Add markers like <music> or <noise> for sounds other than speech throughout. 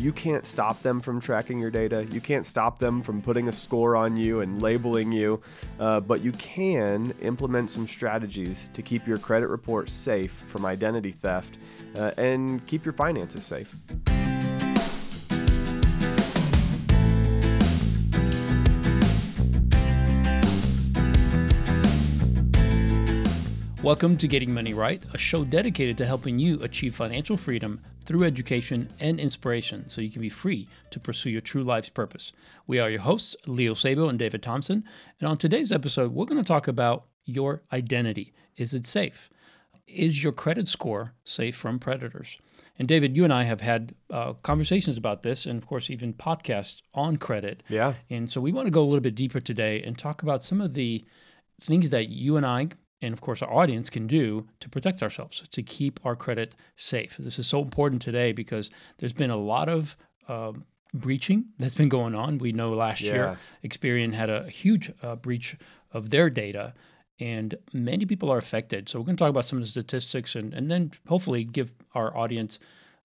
You can't stop them from tracking your data. You can't stop them from putting a score on you and labeling you. Uh, but you can implement some strategies to keep your credit report safe from identity theft uh, and keep your finances safe. Welcome to Getting Money Right, a show dedicated to helping you achieve financial freedom through education and inspiration so you can be free to pursue your true life's purpose. We are your hosts, Leo Sabo and David Thompson. And on today's episode, we're going to talk about your identity. Is it safe? Is your credit score safe from predators? And David, you and I have had uh, conversations about this, and of course, even podcasts on credit. Yeah. And so we want to go a little bit deeper today and talk about some of the things that you and I and of course our audience can do to protect ourselves to keep our credit safe. This is so important today because there's been a lot of uh, breaching that's been going on. We know last Yeah. year experian had a huge uh, breach of their data and many people are affected. So we're going to talk about some of the statistics and, and then hopefully give our audience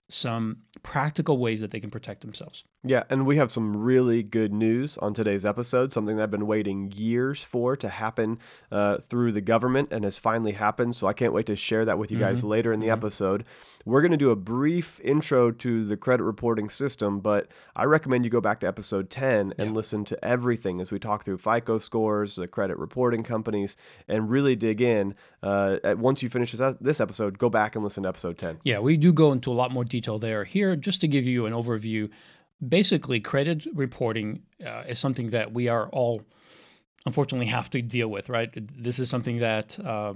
some practical ways that they can protect themselves Yeah, and we have some really good news on today's episode, something that I've been waiting years for to happen uh, through the government and has finally happened. So I can't wait to share that with you guys later in the episode. We're going to do a brief intro to the credit reporting system, but I recommend you go back to episode 10 and listen to everything as we talk through FICO scores, the credit reporting companies, and really dig in. Uh, once you finish this, this episode, go back and listen to episode 10. Yeah, we do go into a lot more detail there. Here, just to give you an overview, basically, credit reporting uh, is something that we are all unfortunately have to deal with, right? This is something that uh,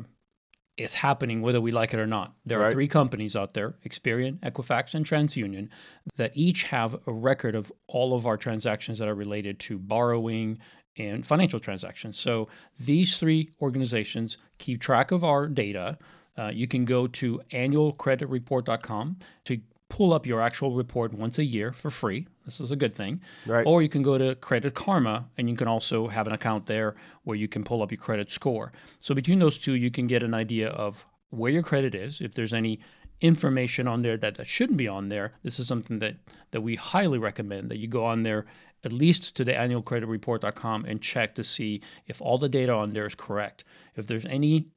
is happening whether we like it or not. There are three companies out there Experian, Equifax, and TransUnion that each have a record of all of our transactions that are related to borrowing and financial transactions. So these three organizations keep track of our data. Uh, you can go to annualcreditreport.com to pull up your actual report once a year for free. This is a good thing. Right. Or you can go to Credit Karma and you can also have an account there where you can pull up your credit score. So between those two, you can get an idea of where your credit is, if there's any information on there that, that shouldn't be on there. This is something that that we highly recommend that you go on there at least to the annualcreditreport.com and check to see if all the data on there is correct. If there's any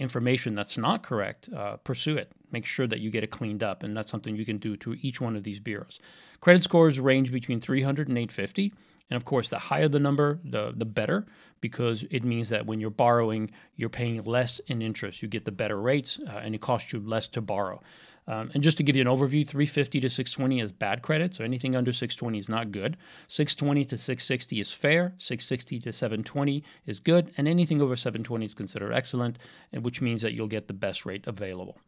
information that's not correct, uh, pursue it. Make sure that you get it cleaned up, and that's something you can do to each one of these bureaus. Credit scores range between 300 and 850, and of course, the higher the number, the the better, because it means that when you're borrowing, you're paying less in interest. You get the better rates, uh, and it costs you less to borrow. Um, and just to give you an overview, 350 to 620 is bad credit, so anything under 620 is not good. 620 to 660 is fair. 660 to 720 is good, and anything over 720 is considered excellent, which means that you'll get the best rate available.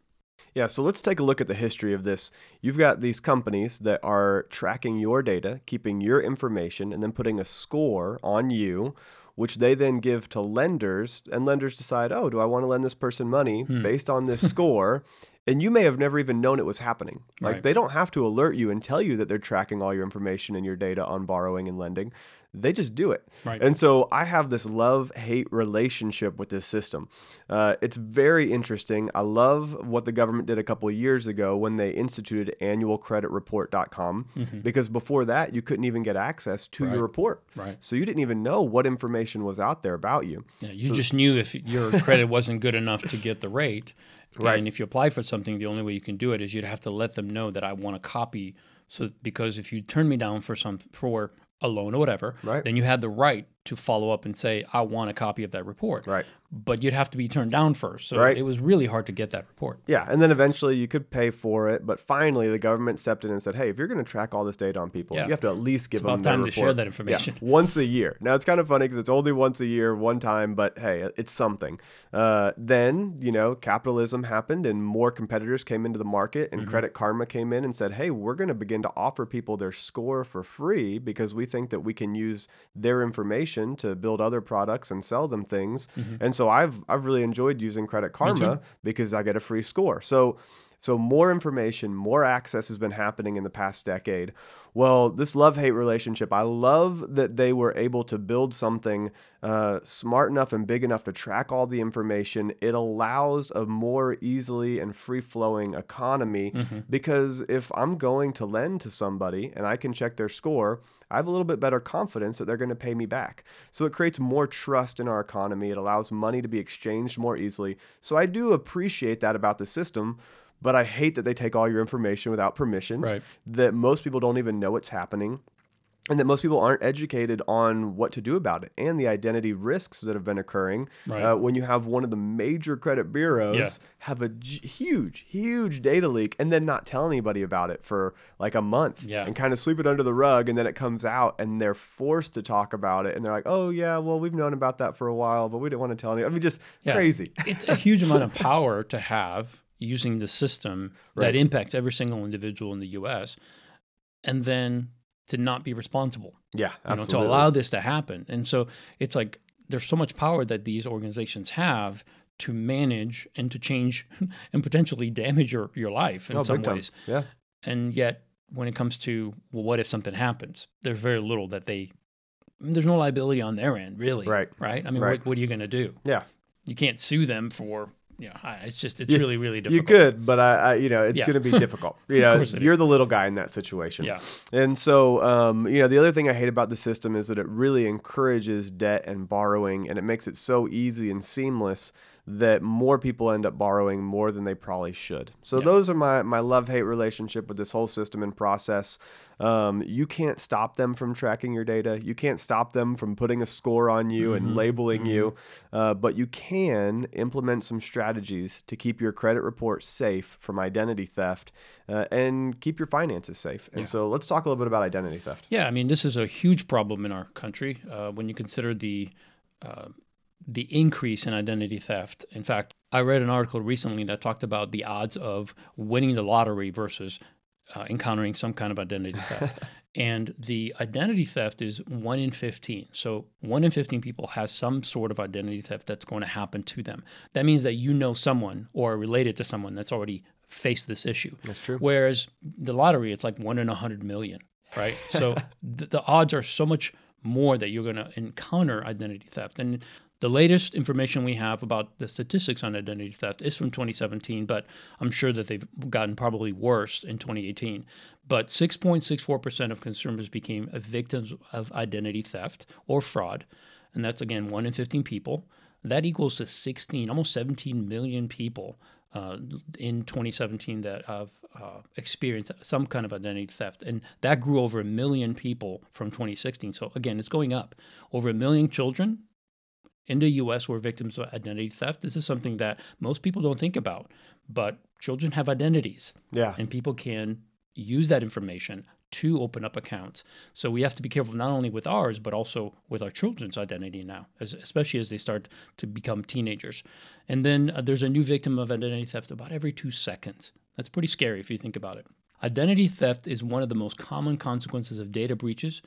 Yeah, so let's take a look at the history of this. You've got these companies that are tracking your data, keeping your information, and then putting a score on you, which they then give to lenders, and lenders decide, oh, do I want to lend this person money based on this <laughs> score? And you may have never even known it was happening. Like Right. they don't have to alert you and tell you that they're tracking all your information and your data on borrowing and lending. They just do it. Right. And so I have this love hate relationship with this system. Uh, it's very interesting. I love what the government did a couple of years ago when they instituted annualcreditreport.com because before that, you couldn't even get access to Right. your report. Right. So you didn't even know what information was out there about you. Yeah, you just knew if your credit wasn't good enough to get the rate. Right. And if you apply for something, the only way you can do it is you'd have to let them know that I want a copy. So because if you turn me down for some for a loan or whatever, Right. then you had the right to follow up and say, I want a copy of that report. Right. But you'd have to be turned down first. So Right. it was really hard to get that report. Yeah, and then eventually you could pay for it, but finally the government stepped in and said, "Hey, if you're going to track all this data on people, Yeah. you have to at least give It's about them their time to share report." that Yeah, information. <laughs> once a year. Now it's kind of funny because it's only once a year, one time, but hey, it's something. Uh, then you know, capitalism happened, and more competitors came into the market, Mm-hmm. and Credit Karma came in and said, "Hey, we're going to begin to offer people their score for free because we think that we can use their information to build other products and sell them things." And so I've I've really enjoyed using Credit Karma because I get a free score. So So, more information, more access has been happening in the past decade. Well, this love hate relationship, I love that they were able to build something uh, smart enough and big enough to track all the information. It allows a more easily and free flowing economy Mm-hmm. because if I'm going to lend to somebody and I can check their score, I have a little bit better confidence that they're going to pay me back. So it creates more trust in our economy. It allows money to be exchanged more easily. So I do appreciate that about the system, but I hate that they take all your information without permission, Right. that most people don't even know what's happening. And that most people aren't educated on what to do about it and the identity risks that have been occurring Right. uh, when you have one of the major credit bureaus Yeah. have a j- huge, huge data leak and then not tell anybody about it for like a month Yeah. and kind of sweep it under the rug. And then it comes out and they're forced to talk about it. And they're like, oh, yeah, well, we've known about that for a while, but we didn't want to tell anyone. I mean, just Yeah. crazy. <laughs> it's a huge amount of power to have using the system Right. that impacts every single individual in the US and then to not be responsible yeah, you know, to allow this to happen. And so it's like there's so much power that these organizations have to manage and to change <laughs> and potentially damage your, your life in Oh, some big time. ways. Yeah. And yet, when it comes to, well, what if something happens? There's very little that they, there's no liability on their end, really. Right. Right. I mean, Right. what, what are you going to do? Yeah. You can't sue them for, you know, it's just, it's You- really, really difficult. You could, but I, I you know, it's Yeah. going to be difficult. <laughs> You know, you're the little guy in that situation. Yeah. And so, um, you know, the other thing I hate about the system is that it really encourages debt and borrowing, and it makes it so easy and seamless that more people end up borrowing more than they probably should. So those are my my love hate relationship with this whole system and process. Um, you can't stop them from tracking your data. You can't stop them from putting a score on you and labeling you, uh, but you can implement some strategies to keep your credit report safe from identity theft uh, and keep your finances safe. And Yeah. so let's talk a little bit about identity theft. Yeah, I mean, this is a huge problem in our country uh, when you consider the uh, the increase in identity theft. In fact, I read an article recently that talked about the odds of winning the lottery versus uh, encountering some kind of identity theft. <laughs> and the identity theft is one in 15. So, one in 15 people has some sort of identity theft that's going to happen to them. That means that you know someone or are related to someone that's already faced this issue. That's true. Whereas the lottery, it's like one in a hundred million, right? So <laughs> the, the odds are so much more that you're going to encounter identity theft. And the latest information we have about the statistics on identity theft is from 2017, but I'm sure that they've gotten probably worse in 2018. But 6.64% of consumers became victims of identity theft or fraud. And that's again one in 15 people. That equals to 16, almost 17 million people uh, in 2017 that have uh, experienced some kind of identity theft. And that grew over a million people from 2016. So again, it's going up. Over a million children in the US were victims of identity theft. This is something that most people don't think about, but children have identities Yeah. and people can use that information to open up accounts. So we have to be careful not only with ours, but also with our children's identity now, as, especially as they start to become teenagers. And then uh, there's a new victim of identity theft about every two seconds. That's pretty scary if you think about it. Identity theft is one of the most common consequences of data breaches.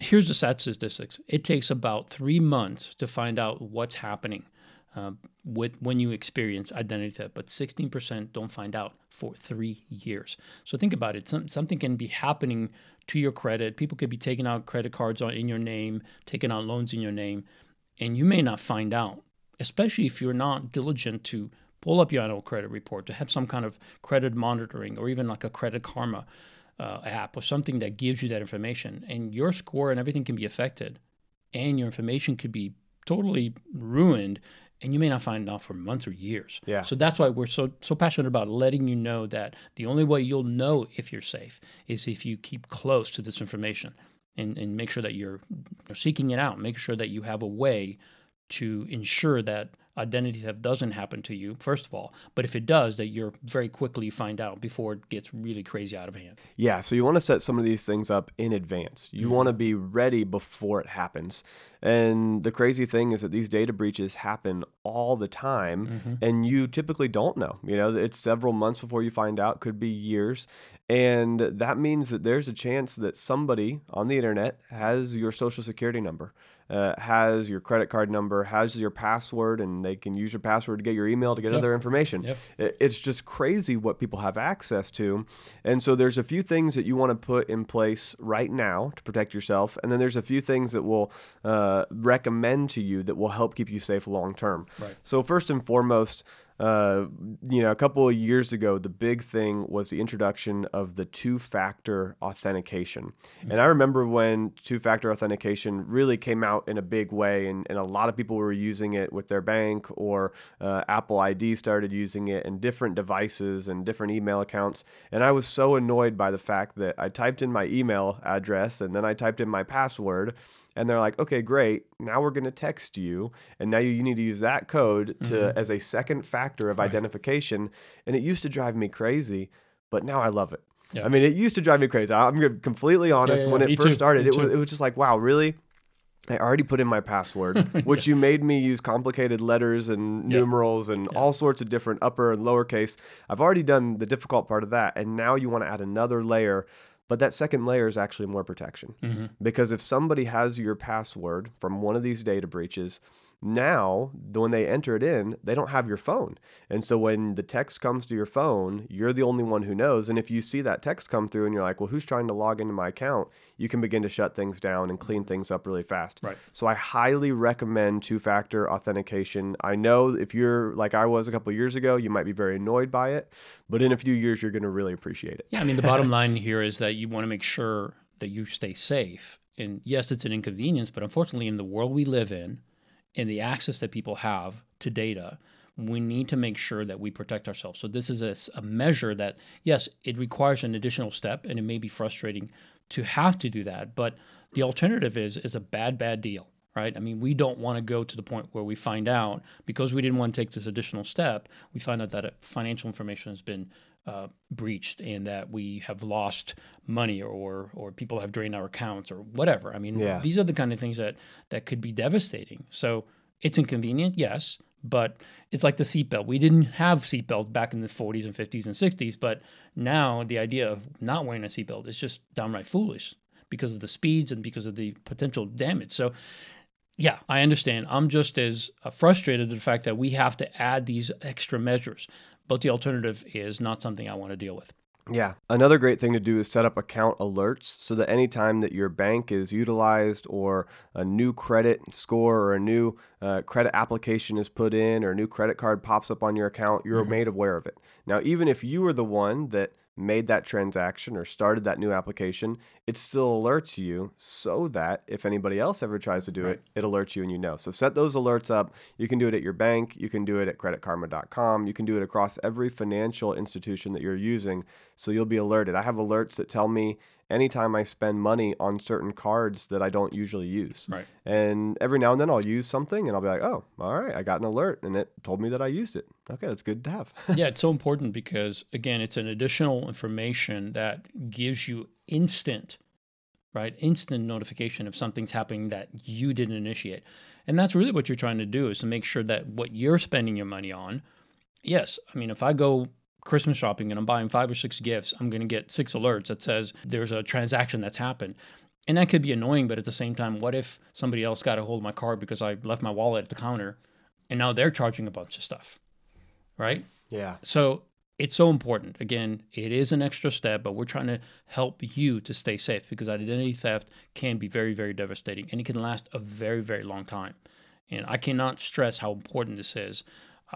Here's the sad statistics it takes about three months to find out what's happening uh, with when you experience identity theft, but 16% don't find out for three years. So think about it. Some, something can be happening to your credit. People could be taking out credit cards in your name, taking out loans in your name, and you may not find out, especially if you're not diligent to pull up your annual credit report, to have some kind of credit monitoring or even like a credit karma uh, app or something that gives you that information. And your score and everything can be affected, and your information could be totally ruined and you may not find out for months or years. Yeah. So that's why we're so so passionate about letting you know that the only way you'll know if you're safe is if you keep close to this information and, and make sure that you're, you're seeking it out. Make sure that you have a way to ensure that identity theft doesn't happen to you, first of all. But if it does, that you're very quickly find out before it gets really crazy out of hand. Yeah, so you want to set some of these things up in advance. You mm-hmm. want to be ready before it happens. And the crazy thing is that these data breaches happen all the time mm-hmm. and you typically don't know. You know, it's several months before you find out, could be years. And that means that there's a chance that somebody on the internet has your social security number. Uh, has your credit card number, has your password and they can use your password to get your email to get Yep. other information. Yep. It's just crazy what people have access to. And so there's a few things that you want to put in place right now to protect yourself. And then there's a few things that we'll uh, recommend to you that will help keep you safe long term. Right. So, first and foremost, uh, you know, a couple of years ago, the big thing was the introduction of the two factor authentication. And I remember when two factor authentication really came out in a big way, and, and a lot of people were using it with their bank, or uh, Apple ID started using it, and different devices and different email accounts. And I was so annoyed by the fact that I typed in my email address and then I typed in my password and they're like, okay, great. Now we're going to text you, and now you, you need to use that code to mm-hmm. as a second factor of Right. identification. And it used to drive me crazy, but now I love it. Yeah. I mean, it used to drive me crazy. I'm completely honest. yeah, when me it first too, started, me it was it was just like, wow, really? I already put in my password, <laughs> which you made me use complicated letters and Yeah. numerals and Yeah. all sorts of different upper and lowercase. I've already done the difficult part of that, and now you want to add another layer. But that second layer is actually more protection. hmm Because if somebody has your password from one of these data breaches, now when they enter it in, they don't have your phone. And so when the text comes to your phone, you're the only one who knows. And if you see that text come through and you're like, well, who's trying to log into my account? You can begin to shut things down and clean things up really fast. Right. So I highly recommend two factor authentication. I know if you're like I was a couple years ago, you might be very annoyed by it, but in a few years, you're going to really appreciate it. Yeah, I mean, the bottom <laughs> line here is that you want to make sure that you stay safe. And yes, it's an inconvenience, but unfortunately, in the world we live in, and the access that people have to data, we need to make sure that we protect ourselves. So this is a measure that, yes, it requires an additional step, and it may be frustrating to have to do that, but the alternative is is a bad, bad deal. Right? I mean, we don't want to go to the point where we find out because we didn't want to take this additional step. We find out that uh, financial information has been uh, breached and that we have lost money or or people have drained our accounts or whatever. I mean, Yeah. these are the kind of things that that could be devastating. So it's inconvenient, yes, but it's like the seatbelt. We didn't have seatbelt back in the 40s and 50s and 60s, but now the idea of not wearing a seatbelt is just downright foolish because of the speeds and because of the potential damage. So yeah, I understand. I'm just as frustrated at the fact that we have to add these extra measures, but the alternative is not something I want to deal with. Yeah. Another great thing to do is set up account alerts so that anytime that your bank is utilized or a new credit score or a new uh, credit application is put in or a new credit card pops up on your account, you're made aware of it. Now, even if you are the one that made that transaction or started that new application, it still alerts you so that if anybody else ever tries to do Right. it, it alerts you and you know. So set those alerts up. You can do it at your bank, you can do it at creditkarma.com, you can do it across every financial institution that you're using so you'll be alerted. I have alerts that tell me anytime I spend money on certain cards that I don't usually use. Right. And every now and then I'll use something and I'll be like, "Oh, all right, I got an alert and it told me that I used it." Okay, that's good to have. <laughs> yeah, it's so important because again, it's an additional information that gives you instant, right? Instant notification if something's happening that you didn't initiate. And that's really what you're trying to do is to make sure that what you're spending your money on, yes, I mean if I go Christmas shopping and I'm buying five or six gifts, I'm going to get six alerts that says there's a transaction that's happened. And that could be annoying, but at the same time, what if somebody else got a hold of my card because I left my wallet at the counter and now they're charging a bunch of stuff, right? yeah. So it's so important. Again, it is an extra step, but we're trying to help you to stay safe because identity theft can be very, very devastating and it can last a very, very long time. And I cannot stress how important this is.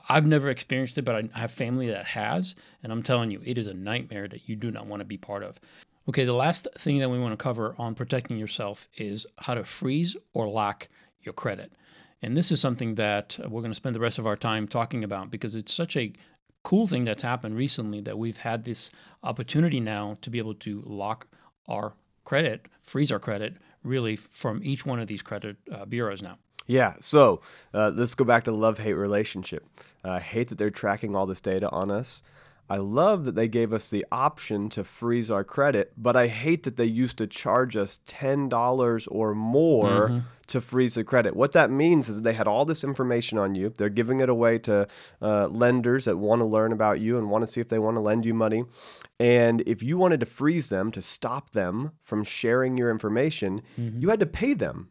I've never experienced it, but I have family that has. And I'm telling you, it is a nightmare that you do not want to be part of. Okay, the last thing that we want to cover on protecting yourself is how to freeze or lock your credit. And this is something that we're going to spend the rest of our time talking about because it's such a cool thing that's happened recently that we've had this opportunity now to be able to lock our credit, freeze our credit, really from each one of these credit uh, bureaus now. Yeah. So uh, let's go back to the love hate relationship. Uh, I hate that they're tracking all this data on us. I love that they gave us the option to freeze our credit, but I hate that they used to charge us $10 or more to freeze the credit. What that means is they had all this information on you. They're giving it away to uh, lenders that want to learn about you and want to see if they want to lend you money. And if you wanted to freeze them to stop them from sharing your information, you had to pay them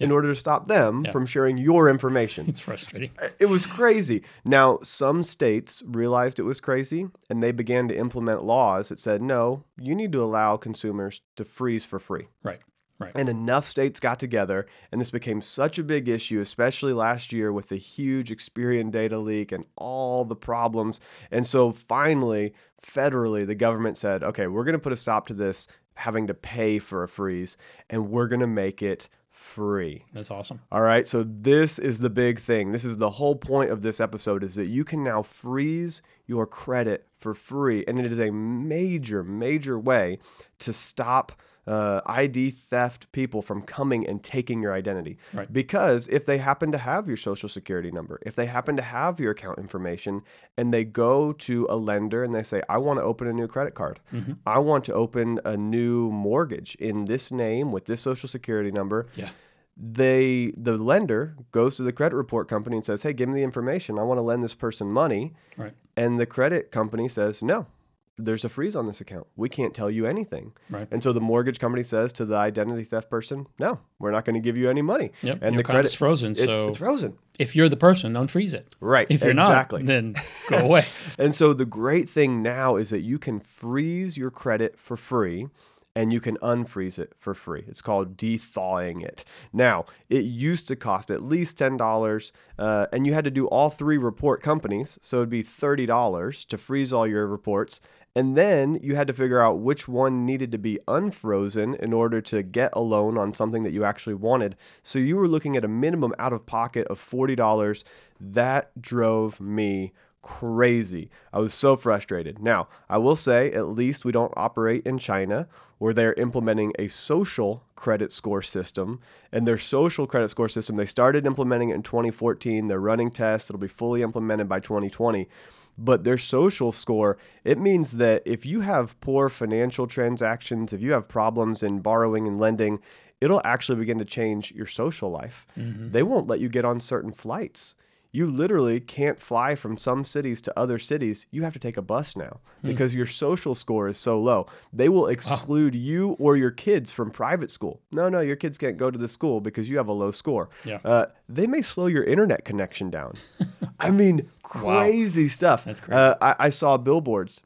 in order to stop them Yeah. from sharing your information. It's frustrating. Uh, it was crazy. Now, some states realized it was crazy and they began to implement laws that said, no, you need to allow consumers to freeze for free. Right. Right. And enough states got together, and this became such a big issue, especially last year with the huge Experian data leak and all the problems. And so finally, federally, the government said, okay, we're going to put a stop to this having to pay for a freeze, and we're going to make it free. That's awesome. All right, so this is the big thing. This is the whole point of this episode is that you can now freeze your credit for free, and it is a major, major way to stop uh, ID theft people from coming and taking your identity. Right. Because if they happen to have your social security number, if they happen to have your account information, and they go to a lender and they say, "I want to open a new credit card," Mm-hmm. I want to open a new mortgage in this name with this social security number Yeah. they the lender goes to the credit report company and says, "Hey, give me the information. I want to lend this person money." Right. And the credit company says, "No. There's a freeze on this account. We can't tell you anything." Right. And so the mortgage company says to the identity theft person, "No, we're not going to give you any money." Yep. And Your the credit's frozen. it's, so it's frozen. if you're the person, don't freeze it. Right. If you're exactly. not, then go away. <laughs> And so the great thing now is that you can freeze your credit for free and you can unfreeze it for free. It's called de-thawing it. Now, it used to cost at least $10 uh, and you had to do all three report companies. So it'd be $30 to freeze all your reports. And then you had to figure out which one needed to be unfrozen in order to get a loan on something that you actually wanted. So you were looking at a minimum out of pocket of $40. That drove me crazy. I was so frustrated. Now, I will say at least we don't operate in China where they're implementing a social credit score system. And their social credit score system, they started implementing it in 2014. They're running tests. It'll be fully implemented by 2020 but their social score it means that if you have poor financial transactions if you have problems in borrowing and lending it'll actually begin to change your social life. Mm-hmm. They won't let you get on certain flights. You literally can't fly from some cities to other cities. You have to take a bus now hmm. because your social score is so low. They will ah. exclude you or your kids from private school. No no your kids can't go to the school because you have a low score. Yeah. uh, they may slow your internet connection down. <laughs> I mean Wow. crazy stuff. That's crazy. Uh, I, I saw billboards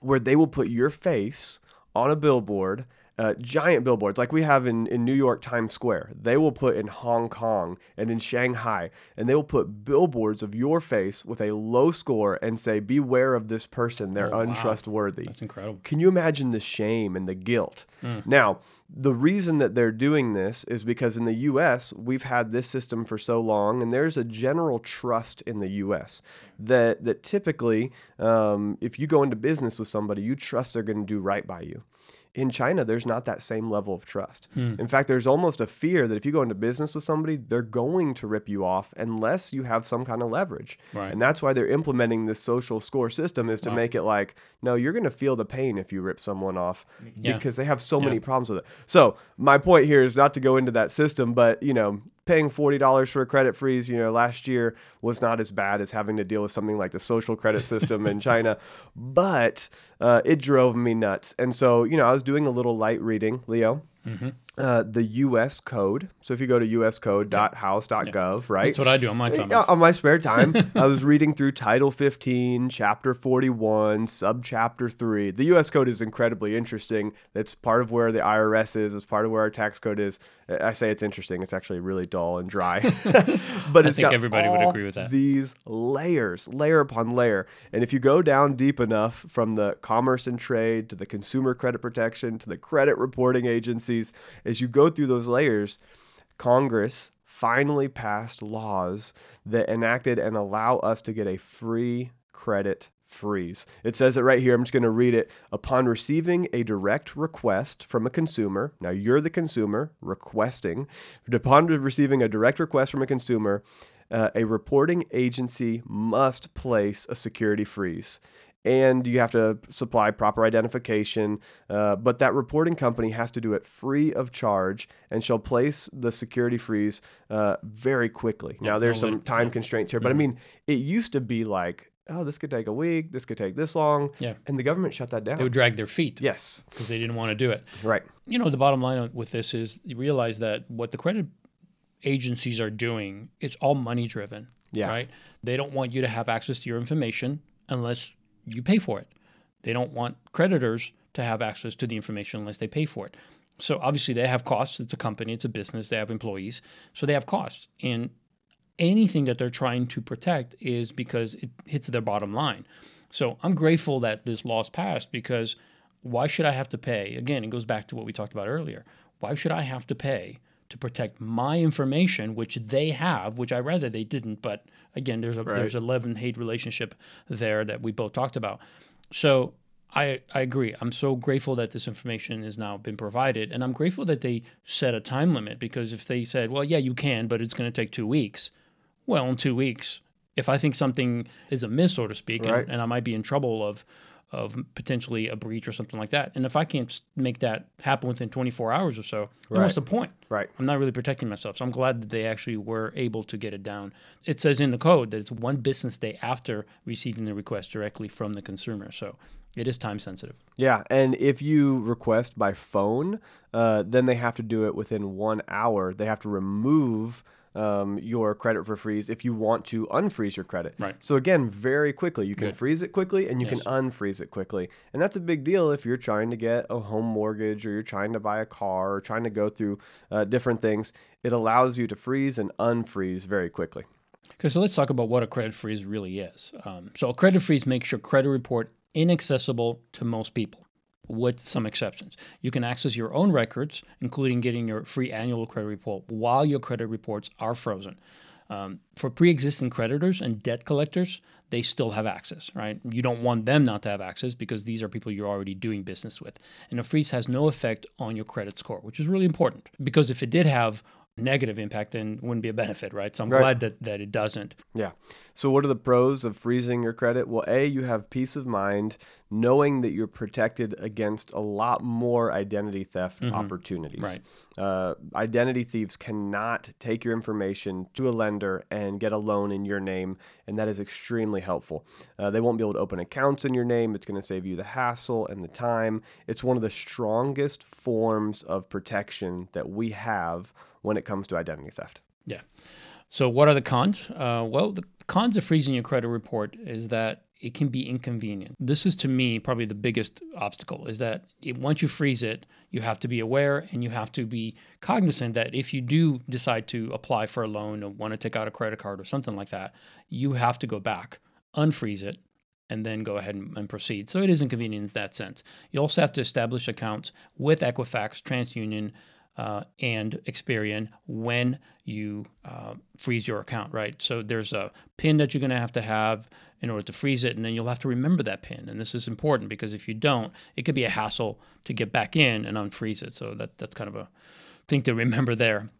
where they will put your face on a billboard, uh, giant billboards like we have in, in New York Times Square. They will put in Hong Kong and in Shanghai, and they will put billboards of your face with a low score and say, Beware of this person. They're Oh, wow. untrustworthy. That's incredible. Can you imagine the shame and the guilt? Now, the reason that they're doing this is because in the US, we've had this system for so long, and there's a general trust in the US that, that typically, um, if you go into business with somebody, you trust they're going to do right by you. In China, there's not that same level of trust. Hmm. In fact, there's almost a fear that if you go into business with somebody, they're going to rip you off unless you have some kind of leverage. Right. And that's why they're implementing this social score system is to make it like, no, you're going to feel the pain if you rip someone off Yeah. because they have so many problems with it. So my point here is not to go into that system, but you know, paying forty dollars for a credit freeze, you know, last year was not as bad as having to deal with something like the social credit system in <laughs> China, but uh, it drove me nuts. And so, you know, I was doing a little light reading, Leo. Uh, the U.S. code. So if you go to uscode.house.gov, right? That's what I do on my time. Yeah, on my spare time, <laughs> I was reading through Title 15, Chapter 41, Subchapter 3. The U.S. Code is incredibly interesting. It's part of where the IRS is. It's part of where our tax code is. I say it's interesting. It's actually really dull and dry. <laughs> <laughs> but I it's think got everybody would agree with that. These layers, layer upon layer. And if you go down deep enough from the commerce and trade to the consumer credit protection to the credit reporting agencies, as you go through those layers, Congress finally passed laws that enacted and allow us to get a free credit freeze. It says it right here. I'm just going to read it. Upon receiving a direct request from a consumer, now you're the consumer requesting, upon receiving a direct request from a consumer, uh, a reporting agency must place a security freeze. And you have to supply proper identification, uh, but that reporting company has to do it free of charge and shall place the security freeze uh, very quickly. now, there's some time constraints here, but I mean, it used to be like, oh, this could take a week, this could take this long, Yeah. and the government shut that down. They would drag their feet yes, because they didn't want to do it. right. You know, the bottom line with this is you realize that what the credit agencies are doing, it's all money driven. Yeah. Right. They don't want you to have access to your information unless you pay for it. They don't want creditors to have access to the information unless they pay for it. So obviously they have costs. It's a company, it's a business, they have employees. So they have costs. And anything that they're trying to protect is because it hits their bottom line. So I'm grateful that this law's passed because why should I have to pay? Again, it goes back to what we talked about earlier. Why should I have to pay to protect my information, which they have, which I rather they didn't, but again, there's a Right. there's a love and hate relationship there that we both talked about. So I, I agree. I'm so grateful that this information has now been provided. And I'm grateful that they set a time limit because if they said, well, yeah, you can, but it's going to take two weeks, well, in two weeks, if I think something is amiss, so to speak, Right. and, and I might be in trouble of of potentially a breach or something like that, and if I can't make that happen within 24 hours or so, then what's the point? Right. I'm not really protecting myself. So I'm glad that they actually were able to get it down. It says in the code that it's one business day after receiving the request directly from the consumer. So it is time sensitive. Yeah, and if you request by phone, uh, then they have to do it within one hour. They have to remove um, your credit for freeze if you want to unfreeze your credit. Right. So again, very quickly, you can freeze it quickly and you Yes. can unfreeze it quickly, and that's a big deal if you're trying to get a home mortgage or you're trying to buy a car or trying to go through uh, different things. It allows you to freeze and unfreeze very quickly. Okay, so let's talk about what a credit freeze really is. Um, so a credit freeze makes your credit report inaccessible to most people, with some exceptions. You can access your own records, including getting your free annual credit report, while your credit reports are frozen. Um, for pre-existing creditors and debt collectors, they still have access, right? You don't want them not to have access because these are people you're already doing business with. And a freeze has no effect on your credit score, which is really important because if it did have negative impact, then it wouldn't be a benefit, right? So I'm Right. glad that, that it doesn't. Yeah. So, what are the pros of freezing your credit? Well, A, you have peace of mind knowing that you're protected against a lot more identity theft opportunities. Right. Uh, identity thieves cannot take your information to a lender and get a loan in your name, and that is extremely helpful. Uh, they won't be able to open accounts in your name. It's going to save you the hassle and the time. It's one of the strongest forms of protection that we have when it comes to identity theft. Yeah. So, what are the cons? Uh, well, the cons of freezing your credit report is that it can be inconvenient. This is, to me, probably the biggest obstacle is that it, once you freeze it, you have to be aware and you have to be cognizant that if you do decide to apply for a loan or want to take out a credit card or something like that, you have to go back, unfreeze it, and then go ahead and, and proceed. So it is inconvenient in that sense. You also have to establish accounts with Equifax, TransUnion, uh, and Experian when you uh, freeze your account, right? So there's a PIN that you're going to have to have in order to freeze it, and then you'll have to remember that PIN. And this is important because if you don't, it could be a hassle to get back in and unfreeze it. So that that's kind of a thing to remember there.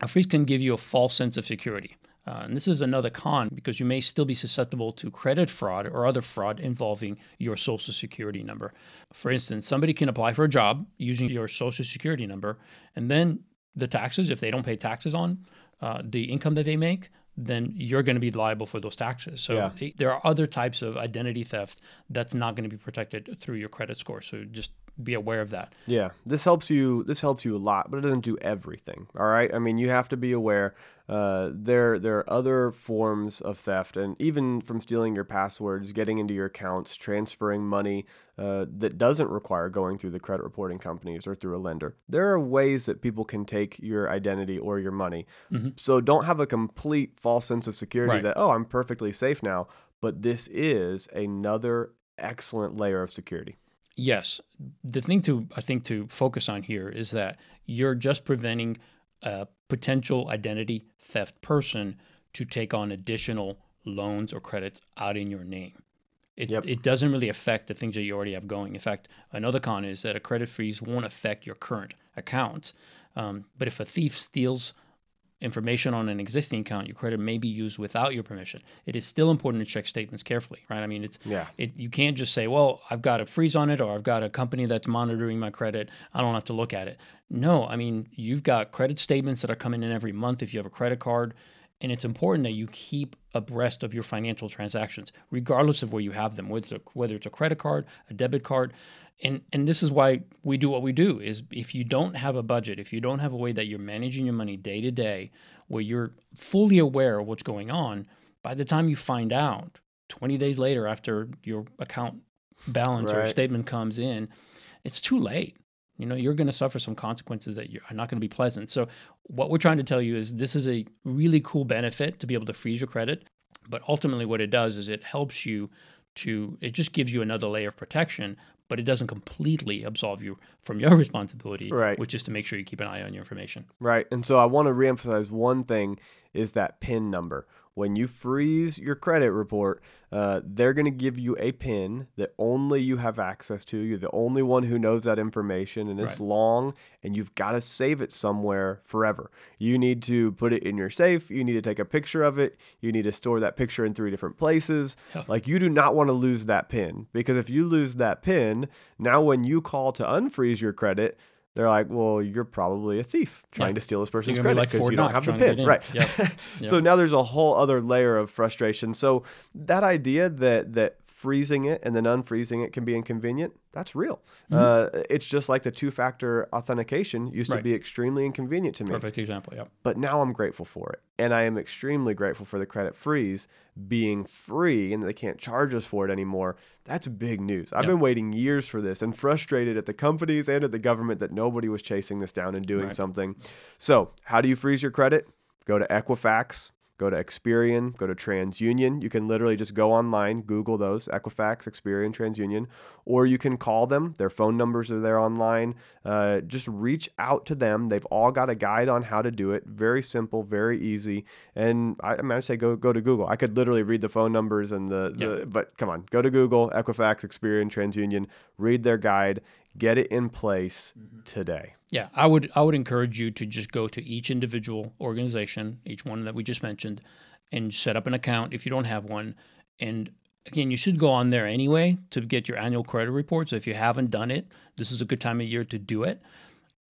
A freeze can give you a false sense of security. Uh, and this is another con because you may still be susceptible to credit fraud or other fraud involving your social security number. For instance, somebody can apply for a job using your social security number, and then the taxes, if they don't pay taxes on uh, the income that they make, then you're going to be liable for those taxes. So Yeah. there are other types of identity theft that's not going to be protected through your credit score. So just be aware of that. Yeah, this helps you. This helps you a lot, but it doesn't do everything. All right. I mean, you have to be aware. Uh, there, there are other forms of theft, and even from stealing your passwords, getting into your accounts, transferring money uh, that doesn't require going through the credit reporting companies or through a lender. There are ways that people can take your identity or your money. So don't have a complete false sense of security Right. that oh, I'm perfectly safe now. But this is another excellent layer of security. Yes. The thing to I think to focus on here is that you're just preventing a potential identity theft person to take on additional loans or credits out in your name. It, Yep. it doesn't really affect the things that you already have going. In fact, another con is that a credit freeze won't affect your current accounts. Um, but if a thief steals information on an existing account, your credit may be used without your permission. It is still important to check statements carefully, right? I mean, it's Yeah. it, you can't just say, well, I've got a freeze on it or I've got a company that's monitoring my credit. I don't have to look at it. No, I mean, you've got credit statements that are coming in every month if you have a credit card. And it's important that you keep abreast of your financial transactions, regardless of where you have them, whether it's a, whether it's a credit card, a debit card. And, and this is why we do what we do is if you don't have a budget, if you don't have a way that you're managing your money day to day, where you're fully aware of what's going on, by the time you find out 20 days later after your account balance right. or statement comes in, it's too late. You know, you're going to suffer some consequences that are not going to be pleasant. So, what we're trying to tell you is this is a really cool benefit to be able to freeze your credit. But ultimately, what it does is it helps you to, it just gives you another layer of protection, but it doesn't completely absolve you from your <laughs> responsibility, right. which is to make sure you keep an eye on your information. Right. And so, I want to reemphasize one thing is that PIN number when you freeze your credit report, uh, they're going to give you a PIN that only you have access to. You're the only one who knows that information, and it's right. long, and you've got to save it somewhere forever. You need to put it in your safe. You need to take a picture of it. You need to store that picture in three different places. Like, you do not want to lose that PIN because if you lose that PIN, now when you call to unfreeze your credit, they're like, well, you're probably a thief trying yeah. to steal this person's credit because like you don't have the pin, right? Yep. <laughs> Yep. so now there's a whole other layer of frustration. So that idea that that freezing it and then unfreezing it can be inconvenient, that's real. Mm-hmm. Uh, it's just like the two factor authentication used right. to be extremely inconvenient to me. Perfect example, yeah. But now I'm grateful for it. And I am extremely grateful for the credit freeze being free and they can't charge us for it anymore. That's big news. I've yep. been waiting years for this and frustrated at the companies and at the government that nobody was chasing this down and doing right. something. So, how do you freeze your credit? Go to Equifax go to Experian, go to TransUnion. You can literally just go online, Google those Equifax, Experian, TransUnion, or you can call them. Their phone numbers are there online. Uh, just reach out to them. They've all got a guide on how to do it. Very simple, very easy. And I, I mean, I say go go to Google. I could literally read the phone numbers and the, the but come on, go to Google, Equifax, Experian, TransUnion, read their guide, get it in place mm-hmm. today. Yeah, I would I would encourage you to just go to each individual organization, each one that we just mentioned, and set up an account if you don't have one. And again, you should go on there anyway to get your annual credit report. So if you haven't done it, this is a good time of year to do it.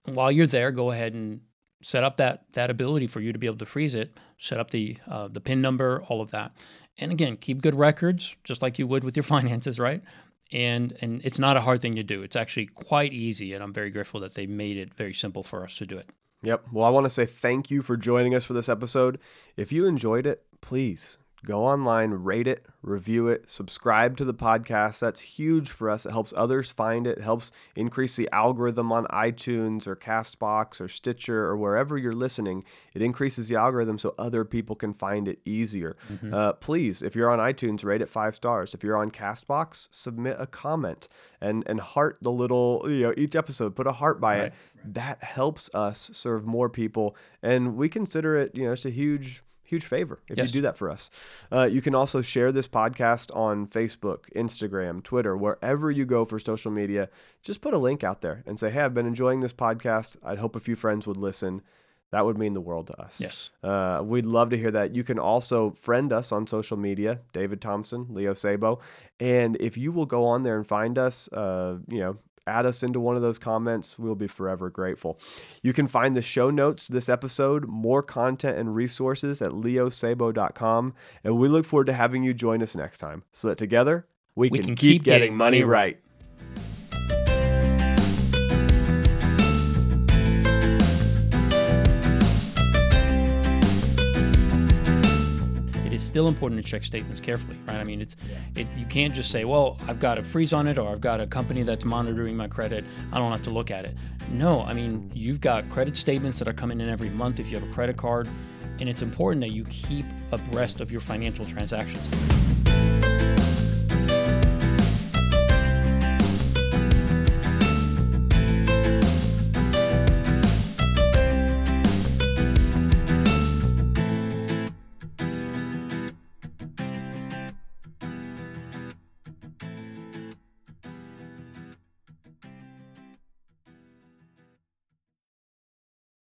And while you're there, go ahead and set up that that ability for you to be able to freeze it. Set up the uh, the PIN number, all of that. And again, keep good records, just like you would with your <laughs> finances, right? And and it's not a hard thing to do. It's actually quite easy, and I'm very grateful that they made it very simple for us to do it. Yep. Well, I want to say thank you for joining us for this episode. If you enjoyed it, please go online, rate it, review it, subscribe to the podcast. That's huge for us. It helps others find it, it helps increase the algorithm on iTunes or Castbox or Stitcher or wherever you're listening. It increases the algorithm so other people can find it easier. Mm-hmm. Uh, please, if you're on iTunes, rate it five stars. If you're on Castbox, submit a comment and and heart the little you know each episode. Put a heart by right. it. That helps us serve more people, and we consider it you know just a huge huge favor if yes. you do that for us. Uh, you can also share this podcast on Facebook, Instagram, Twitter, wherever you go for social media. Just put a link out there and say, hey, I've been enjoying this podcast. I'd hope a few friends would listen. That would mean the world to us. Yes. Uh, we'd love to hear that. You can also friend us on social media, David Thompson, Leo Sabo. And if you will go on there and find us, uh, you know, add us into one of those comments. We'll be forever grateful. You can find the show notes to this episode, more content and resources at leosabo.com. And we look forward to having you join us next time so that together we, we can, can, keep, keep getting, getting, money right. Still important to check statements carefully, right? I mean, it's it, you can't just say, well, I've got a freeze on it or I've got a company that's monitoring my credit. I don't have to look at it. No, I mean, you've got credit statements that are coming in every month if you have a credit card, and it's important that you keep abreast of your financial transactions.